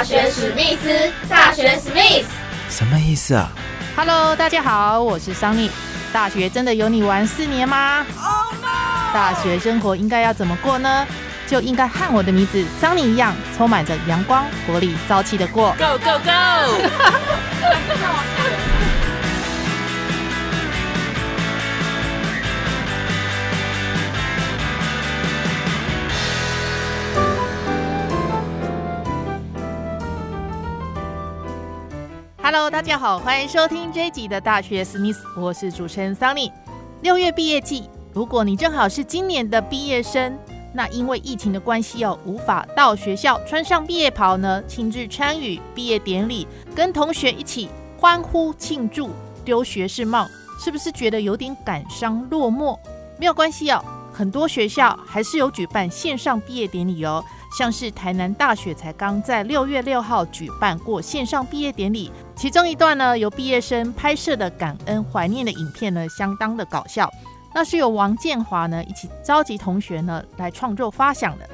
大学史密斯，大学史密斯，什么意思啊？Hello，大家好，我是桑尼。大学真的有你玩四年吗？大学生活应该要怎么过呢？就应该和我的名字桑尼一样，充满着阳光、活力、朝气的过。Go go Hello，大家好，欢迎收听这一集的大学史密斯，我是主持人 Sunny。六月毕业季，如果你正好是今年的毕业生，那因为疫情的关系哦，无法到学校穿上毕业袍呢，亲自参与毕业典礼，跟同学一起欢呼庆祝，丢学士帽，是不是觉得有点感伤落寞？没有关系哦，很多学校还是有举办线上毕业典礼哦。像是台南大学才刚在六月六号举办过线上毕业典礼，其中一段呢由毕业生拍摄的感恩怀念的影片呢，相当的搞笑。那是由王建华呢一起召集同学呢来创作发想的。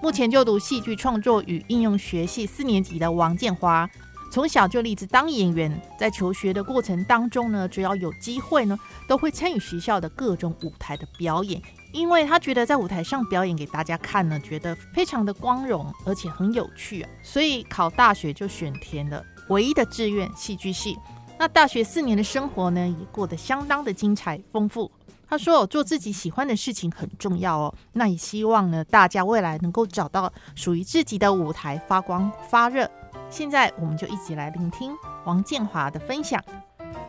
目前就读戏剧创作与应用学系四年级的王建华，从小就立志当演员，在求学的过程当中呢，只要有机会呢，都会参与学校的各种舞台的表演。因为他觉得在舞台上表演给大家看呢，觉得非常的光荣，而且很有趣啊，所以考大学就选填了唯一的志愿戏剧系。那大学四年的生活呢，也过得相当的精彩丰富。他说：“做自己喜欢的事情很重要哦。”那也希望呢，大家未来能够找到属于自己的舞台，发光发热。现在我们就一起来聆听王建华的分享。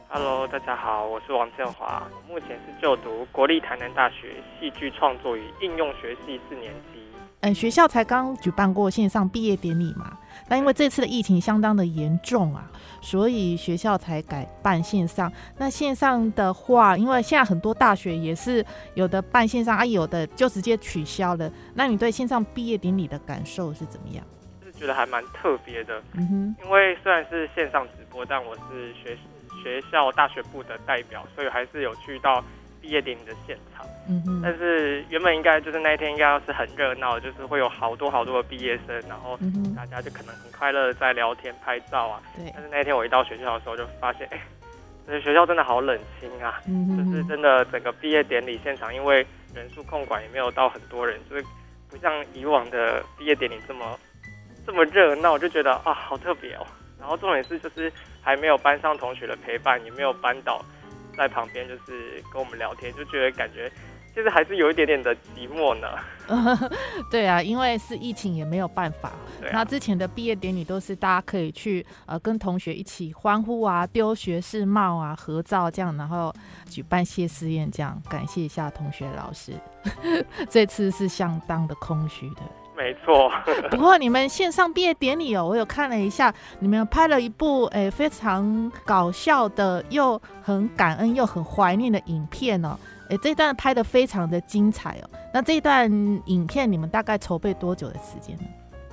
Hello，大家好，我是王建华，目前是就读国立台南大学戏剧创作与应用学系四年级。嗯，学校才刚举办过线上毕业典礼嘛，那因为这次的疫情相当的严重啊，所以学校才改办线上。那线上的话，因为现在很多大学也是有的办线上啊，有的就直接取消了。那你对线上毕业典礼的感受是怎么样？是觉得还蛮特别的，嗯哼，因为虽然是线上直播，但我是学。学校大学部的代表，所以还是有去到毕业典礼的现场。嗯哼。但是原本应该就是那一天应该要是很热闹，就是会有好多好多的毕业生，然后大家就可能很快乐在聊天拍照啊。对。但是那一天我一到学校的时候，就发现，哎，这学校真的好冷清啊。嗯就是真的整个毕业典礼现场，因为人数控管也没有到很多人，就是不像以往的毕业典礼这么这么热闹，就觉得啊，好特别哦。然后重点是，就是还没有班上同学的陪伴，也没有班导在旁边，就是跟我们聊天，就觉得感觉其实还是有一点点的寂寞呢。对啊，因为是疫情，也没有办法。那之前的毕业典礼都是大家可以去呃跟同学一起欢呼啊，丢学士帽啊，合照这样，然后举办谢师宴这样，感谢一下同学老师。这次是相当的空虚的。没错，不过你们线上毕业典礼哦，我有看了一下，你们拍了一部诶非常搞笑的又很感恩又很怀念的影片哦，诶这段拍的非常的精彩哦。那这一段影片你们大概筹备多久的时间呢？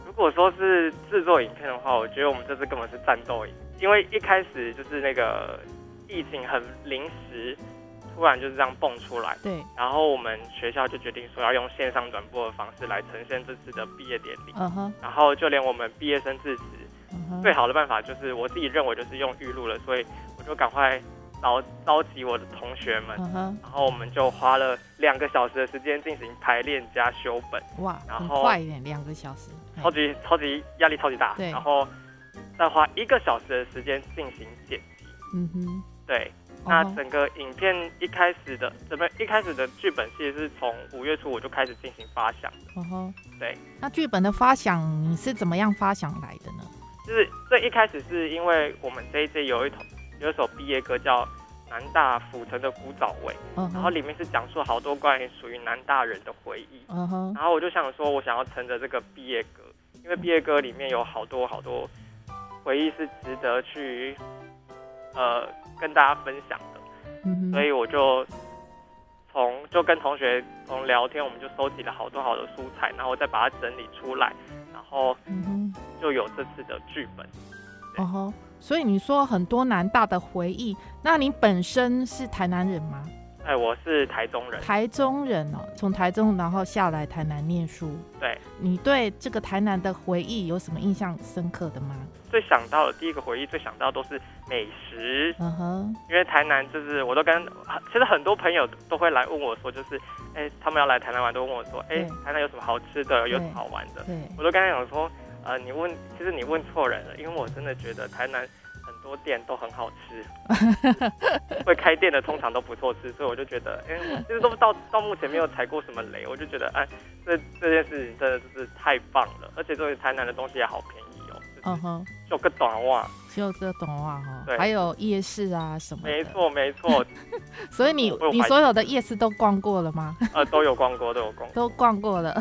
如果说是制作影片的话，我觉得我们这次根本是战斗影，因为一开始就是那个疫情很临时。突然就是这样蹦出来，对，然后我们学校就决定说要用线上转播的方式来呈现这次的毕业典礼。嗯哼，然后就连我们毕业生致辞，最好的办法就是我自己认为就是用预录了，所以我就赶快召召集我的同学们，然后我们就花了两个小时的时间进行排练加修本。哇，然后快一点，两个小时，超级超级压力超级大。对，然后再花一个小时的时间进行剪辑。嗯哼，对。那整个影片一开始的准备，一开始的剧本其实是从五月初我就开始进行发想。嗯哼，对。那剧本的发想你是怎么样发想来的呢？就是最一开始是因为我们这一届有一首有一首毕业歌叫《南大府城的古早味》，然后里面是讲述好多关于属于南大人的回忆。嗯哼，然后我就想说，我想要乘着这个毕业歌，因为毕业歌里面有好多好多回忆是值得去。呃，跟大家分享的，所以我就从就跟同学从聊天，我们就收集了好多好多素材，然后再把它整理出来，然后就有这次的剧本。哦吼，所以你说很多南大的回忆，那你本身是台南人吗？哎，我是台中人。台中人哦，从台中然后下来台南念书。对。你对这个台南的回忆有什么印象深刻的吗？最想到的第一个回忆，最想到都是美食。嗯哼。因为台南就是，我都跟其实很多朋友都会来问我说，就是，哎，他们要来台南玩，都问我说，哎，台南有什么好吃的，有什么好玩的？对。我都跟他讲说，呃，你问，其实你问错人了，因为我真的觉得台南。多店都很好吃，会开店的通常都不错吃，所以我就觉得，哎，其实都到到目前没有踩过什么雷，我就觉得，哎，这这件事情真的就是太棒了，而且作为台南的东西也好便宜哦。嗯哼，就个短袜，就个短袜哈，对，还有夜市啊什么。没错没错，所以你你所有的夜市都逛过了吗？呃，都有逛过，都有逛，都逛过了。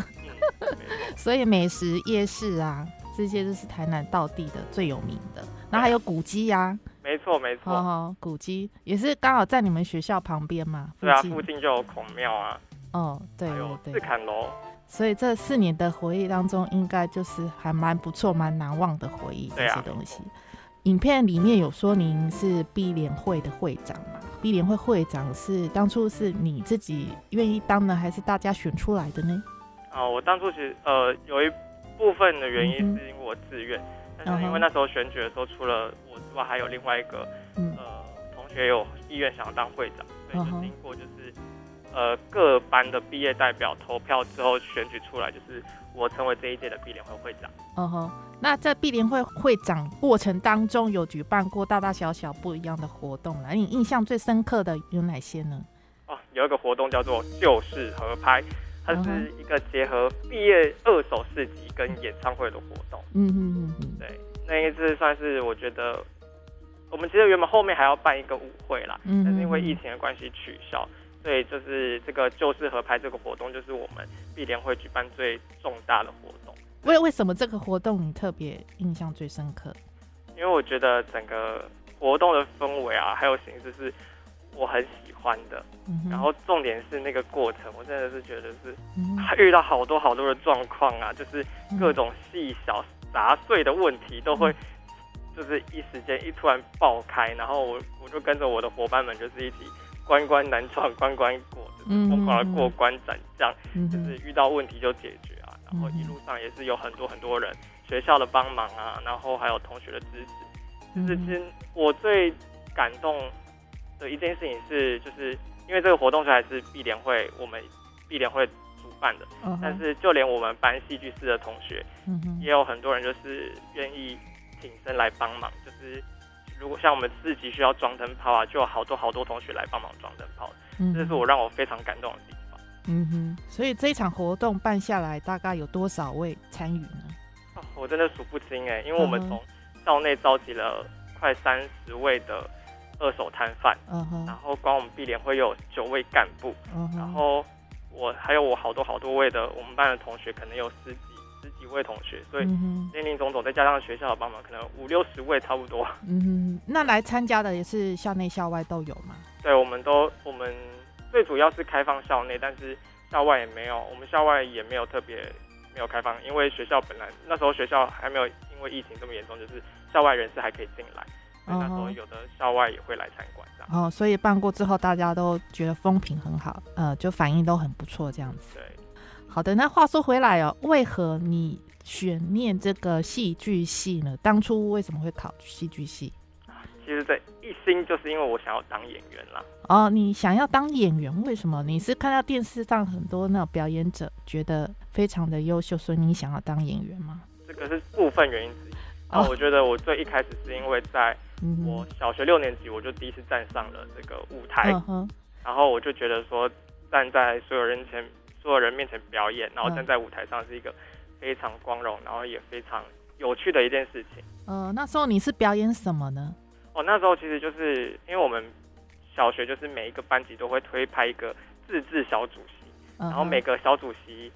所以美食夜市啊，这些都是台南道地的最有名的。然后还有古迹呀，没错没错，哦，古迹也是刚好在你们学校旁边嘛。对啊，附近就有孔庙啊。哦，对对。四坎楼。所以这四年的回忆当中，应该就是还蛮不错、蛮难忘的回忆这些东西。影片里面有说您是碧联会的会长嘛？碧联会会长是当初是你自己愿意当的，还是大家选出来的呢？哦，我当初其实呃有一部分的原因是因为我自愿。但是因为那时候选举的时候，除了我之外，还有另外一个呃同学有意愿想要当会长，所以就经过就是呃各班的毕业代表投票之后选举出来，就是我成为这一届的毕联会会长。嗯哼，那在毕联会会长过程当中，有举办过大大小小不一样的活动了。你印象最深刻的有哪些呢？哦，有一个活动叫做旧事合拍。它是一个结合毕业二手市集跟演唱会的活动。嗯嗯嗯对，那一次算是我觉得，我们其实原本后面还要办一个舞会啦，但是因为疫情的关系取消，所以就是这个旧事合拍这个活动，就是我们毕联会举办最重大的活动。为为什么这个活动你特别印象最深刻？因为我觉得整个活动的氛围啊，还有形式是。我很喜欢的，然后重点是那个过程，我真的是觉得是遇到好多好多的状况啊，就是各种细小杂碎的问题都会，就是一时间一突然爆开，然后我我就跟着我的伙伴们就是一起关关难闯关关过，疯狂的过关斩将，就是遇到问题就解决啊，然后一路上也是有很多很多人学校的帮忙啊，然后还有同学的支持，就是其实我最感动。的一件事情是，就是因为这个活动虽然是碧联会，我们碧联会主办的，但是就连我们班戏剧室的同学，也有很多人就是愿意挺身来帮忙。就是如果像我们四级需要装灯泡啊，就有好多好多同学来帮忙装灯泡，这是我让我非常感动的地方。嗯哼，所以这一场活动办下来，大概有多少位参与呢？我真的数不清哎，因为我们从校内召集了快三十位的。二手摊贩，然后光我们碧莲会有九位干部，然后我还有我好多好多位的我们班的同学，可能有十几十几位同学，所以林林总总再加上学校的帮忙，可能五六十位差不多。嗯哼，那来参加的也是校内校外都有吗？对，我们都我们最主要是开放校内，但是校外也没有，我们校外也没有特别没有开放，因为学校本来那时候学校还没有因为疫情这么严重，就是校外人士还可以进来。那时候有的校外也会来参观，这样。哦，所以办过之后，大家都觉得风评很好，呃，就反应都很不错，这样子。对。好的，那话说回来哦，为何你选念这个戏剧系呢？当初为什么会考戏剧系？其实这一心就是因为我想要当演员啦。哦，你想要当演员？为什么？你是看到电视上很多那表演者，觉得非常的优秀，所以你想要当演员吗？这个是部分原因之一。啊，我觉得我最一开始是因为在我小学六年级，我就第一次站上了这个舞台，然后我就觉得说站在所有人前、所有人面前表演，然后站在舞台上是一个非常光荣，然后也非常有趣的一件事情。呃，那时候你是表演什么呢？哦，那时候其实就是因为我们小学就是每一个班级都会推派一个自治小主席，然后每个小主席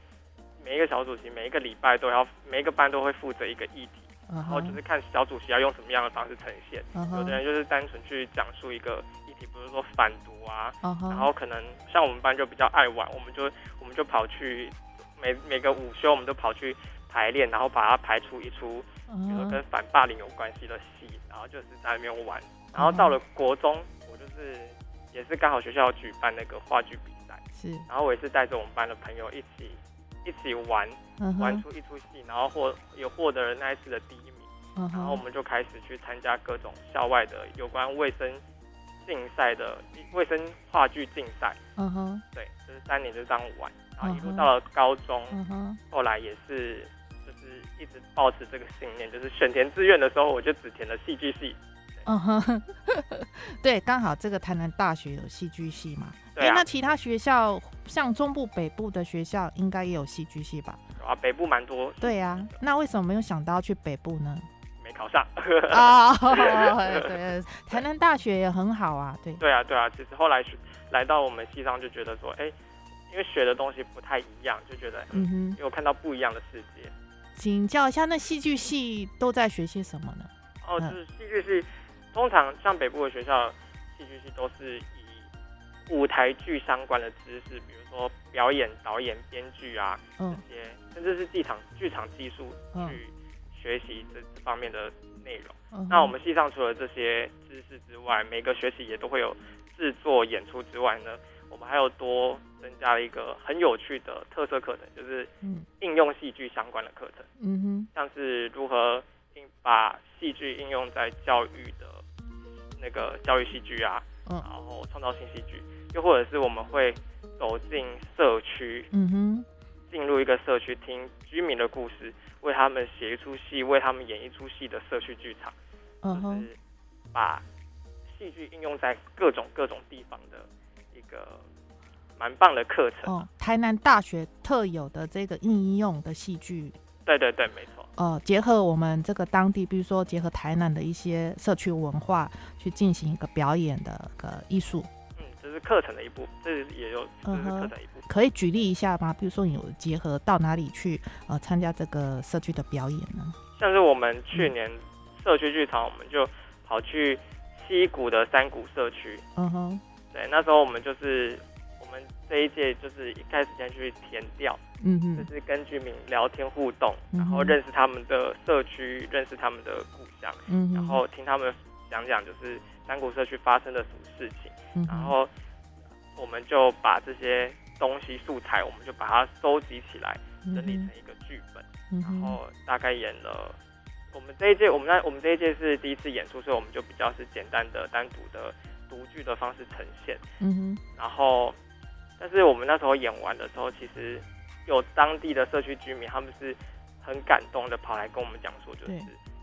每一个小主席每一个礼拜都要每一个班都会负责一个议题。然后就是看小主席要用什么样的方式呈现，有的人就是单纯去讲述一个议题，比如说反毒啊，然后可能像我们班就比较爱玩，我们就我们就跑去每每个午休，我们都跑去排练，然后把它排出一出，比如说跟反霸凌有关系的戏，然后就是在那边玩。然后到了国中，我就是也是刚好学校举办那个话剧比赛，是，然后我也是带着我们班的朋友一起一起玩，玩出一出戏，然后获也获得了那一次的第一名，然后我们就开始去参加各种校外的有关卫生竞赛的卫生话剧竞赛，嗯哼，对，就是三年就这样玩，然后一路到了高中，后来也是就是一直保持这个信念，就是选填志愿的时候，我就只填了戏剧系。嗯哼，对，刚好这个台南大学有戏剧系嘛？对啊。那其他学校像中部、北部的学校应该也有戏剧系吧？啊，北部蛮多。对呀，那为什么没有想到去北部呢？没考上 啊。对，台南大学也很好啊。对。对啊，对啊。其实后来来到我们系上就觉得说，哎，因为学的东西不太一样，就觉得嗯哼，因为我看到不一样的世界。请教一下，那戏剧系都在学些什么呢？哦，就是戏剧系。通常像北部的学校，戏剧系都是以舞台剧相关的知识，比如说表演、导演、编剧啊这些，甚至是剧场剧场技术去学习这这方面的内容。那我们系上除了这些知识之外，每个学期也都会有制作演出之外呢，我们还有多增加了一个很有趣的特色课程，就是应用戏剧相关的课程。嗯哼，像是如何把戏剧应用在教育的。那个教育戏剧啊，嗯然后创造性戏剧，又或者是我们会走进社区，嗯哼，进入一个社区听居民的故事，为他们写一出戏，为他们演一出戏的社区剧场，嗯哼，把戏剧应用在各种各种地方的一个蛮棒的课程。哦，台南大学特有的这个应用的戏剧。对对对，没错。呃，结合我们这个当地，比如说结合台南的一些社区文化，去进行一个表演的个艺术。嗯，这是课程的一部，这也有这是课程一部。可以举例一下吗？比如说你有结合到哪里去呃参加这个社区的表演呢？像是我们去年社区剧场，我们就跑去溪谷的山谷社区。嗯哼。对，那时候我们就是。我们这一届就是一开始先去填调，嗯嗯，就是跟居民聊天互动，然后认识他们的社区，认识他们的故乡，嗯，然后听他们讲讲就是山谷社区发生的什么事情，嗯然后我们就把这些东西素材，我们就把它收集起来，整理成一个剧本，嗯然后大概演了。我们这一届，我们那我们这一届是第一次演出，所以我们就比较是简单的单独的独剧的方式呈现，嗯哼，然后。但是我们那时候演完的时候，其实有当地的社区居民，他们是很感动的，跑来跟我们讲说，就是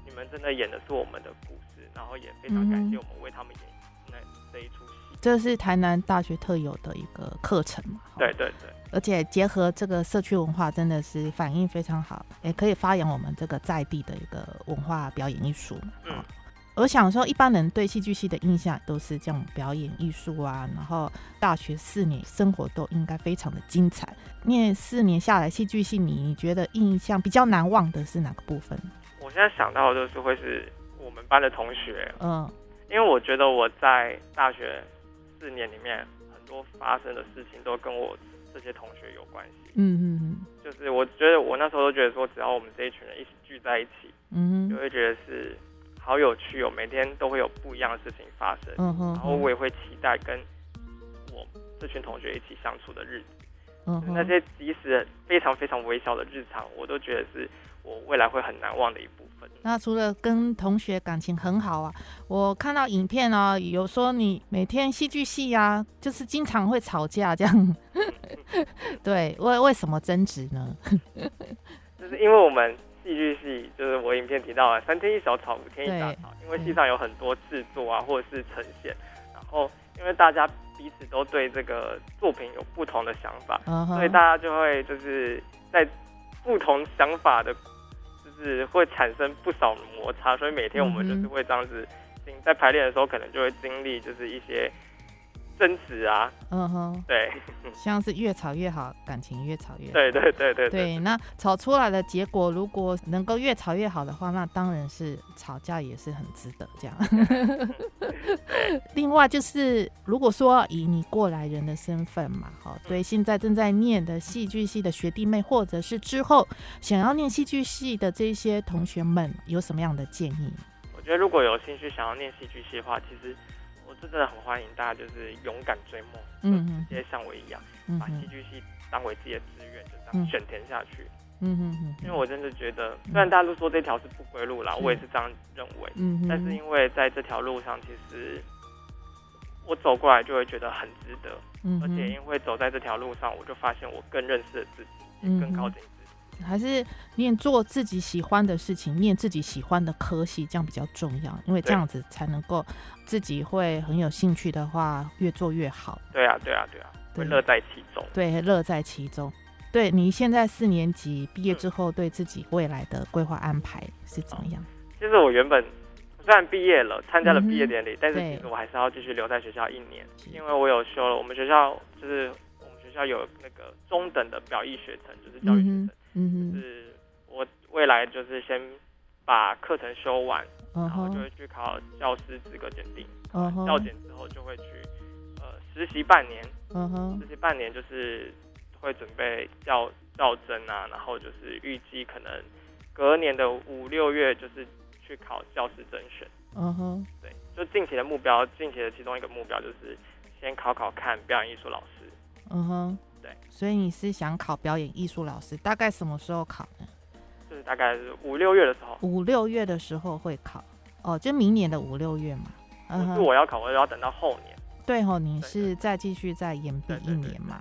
你们真的演的是我们的故事，然后也非常感谢我们为他们演那这一出戏。这是台南大学特有的一个课程嘛？对对对，而且结合这个社区文化，真的是反应非常好，也可以发扬我们这个在地的一个文化表演艺术。嗯。我想说，一般人对戏剧系的印象都是这种表演艺术啊，然后大学四年生活都应该非常的精彩。念四年下来，戏剧系你你觉得印象比较难忘的是哪个部分？我现在想到的就是会是我们班的同学，嗯，因为我觉得我在大学四年里面很多发生的事情都跟我这些同学有关系，嗯嗯嗯，就是我觉得我那时候都觉得说，只要我们这一群人一起聚在一起，嗯，就会觉得是。好有趣哦！每天都会有不一样的事情发生，嗯哼，然后我也会期待跟我这群同学一起相处的日子，嗯那些即使非常非常微小的日常，我都觉得是我未来会很难忘的一部分。那除了跟同学感情很好啊，我看到影片啊，有说你每天戏剧系啊，就是经常会吵架这样，对，为为什么争执呢？就是因为我们。戏剧系就是我影片提到的三天一小吵，五天一大吵，因为戏上有很多制作啊，或者是呈现，然后因为大家彼此都对这个作品有不同的想法，所以大家就会就是在不同想法的，就是会产生不少摩擦，所以每天我们就是会这样子，在排练的时候可能就会经历就是一些。争执啊，嗯哼，对，像是越吵越好，感情越吵越对对对对对。那吵出来的结果，如果能够越吵越好的话，那当然是吵架也是很值得这样。另外就是，如果说以你过来人的身份嘛，哈，对现在正在念的戏剧系的学弟妹，或者是之后想要念戏剧系的这些同学们，有什么样的建议？我觉得如果有兴趣想要念戏剧系的话，其实。我真的很欢迎大家就是勇敢追梦，嗯直接像我一样，把戏剧系当为自己的志愿，就这样选填下去。嗯哼哼，因为我真的觉得，虽然大家都说这条是不归路啦，我也是这样认为。嗯但是因为在这条路上，其实我走过来就会觉得很值得。嗯。而且因为走在这条路上，我就发现我更认识了自己，也更靠近自己。还是念做自己喜欢的事情，念自己喜欢的科系，这样比较重要。因为这样子才能够自己会很有兴趣的话，越做越好。对啊，对啊，对啊，会乐在其中。对，乐在其中。对你现在四年级毕业之后，对自己未来的规划安排是怎么样？其实我原本虽然毕业了，参加了毕业典礼，但是其实我还是要继续留在学校一年，因为我有修了我们学校就是学校有那个中等的表意学程，就是教育学程，嗯就是我未来就是先把课程修完，然后就会去考教师资格检定，教检之后就会去呃实习半年，嗯哼，实习半年就是。会准备教教甄啊，然后就是预计可能隔年的五六月就是去考教师甄选。嗯哼，对，就近期的目标，近期的其中一个目标就是先考考看表演艺术老师。嗯哼，对，所以你是想考表演艺术老师，大概什么时候考呢？就是大概是五六月的时候。五六月的时候会考，哦，就明年的五六月嘛。不是我要考，我要等到后年。对吼，你是再继续再延毕一年嘛？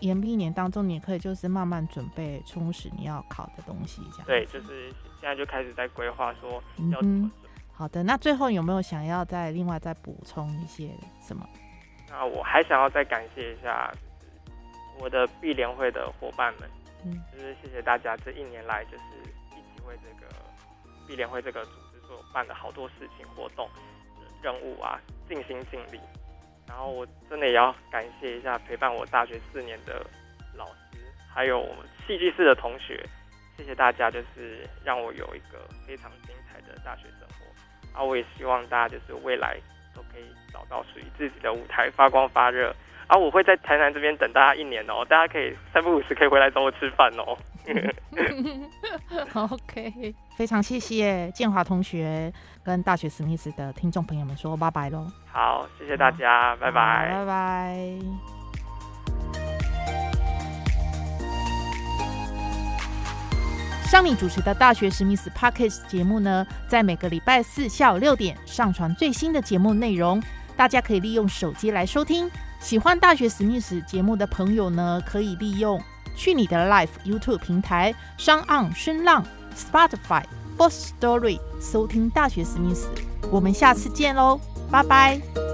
延毕一年当中，你可以就是慢慢准备充实你要考的东西，这样。对，就是现在就开始在规划说要怎么好的，那最后有没有想要再另外再补充一些什么？那我还想要再感谢一下我的毕联会的伙伴们，嗯，就是谢谢大家这一年来就是一起为这个毕联会这个组织所办的好多事情、活动、任务啊，尽心尽力。然后我真的也要感谢一下陪伴我大学四年的老师，还有我们戏剧室的同学，谢谢大家，就是让我有一个非常精彩的大学生活。啊，我也希望大家就是未来都可以找到属于自己的舞台，发光发热。啊，我会在台南这边等大家一年哦，大家可以三不五时可以回来找我吃饭哦。OK，非常谢谢建华同学跟大学史密斯的听众朋友们说拜拜喽。好，谢谢大家，拜拜，拜拜。上你主持的大学史密斯 p o c k e t 节目呢，在每个礼拜四下午六点上传最新的节目内容，大家可以利用手机来收听。喜欢大学史密斯节目的朋友呢，可以利用。去你的 Life YouTube 平台、商岸声浪、Spotify、Boss Story 收听大学史密斯，我们下次见喽，拜拜。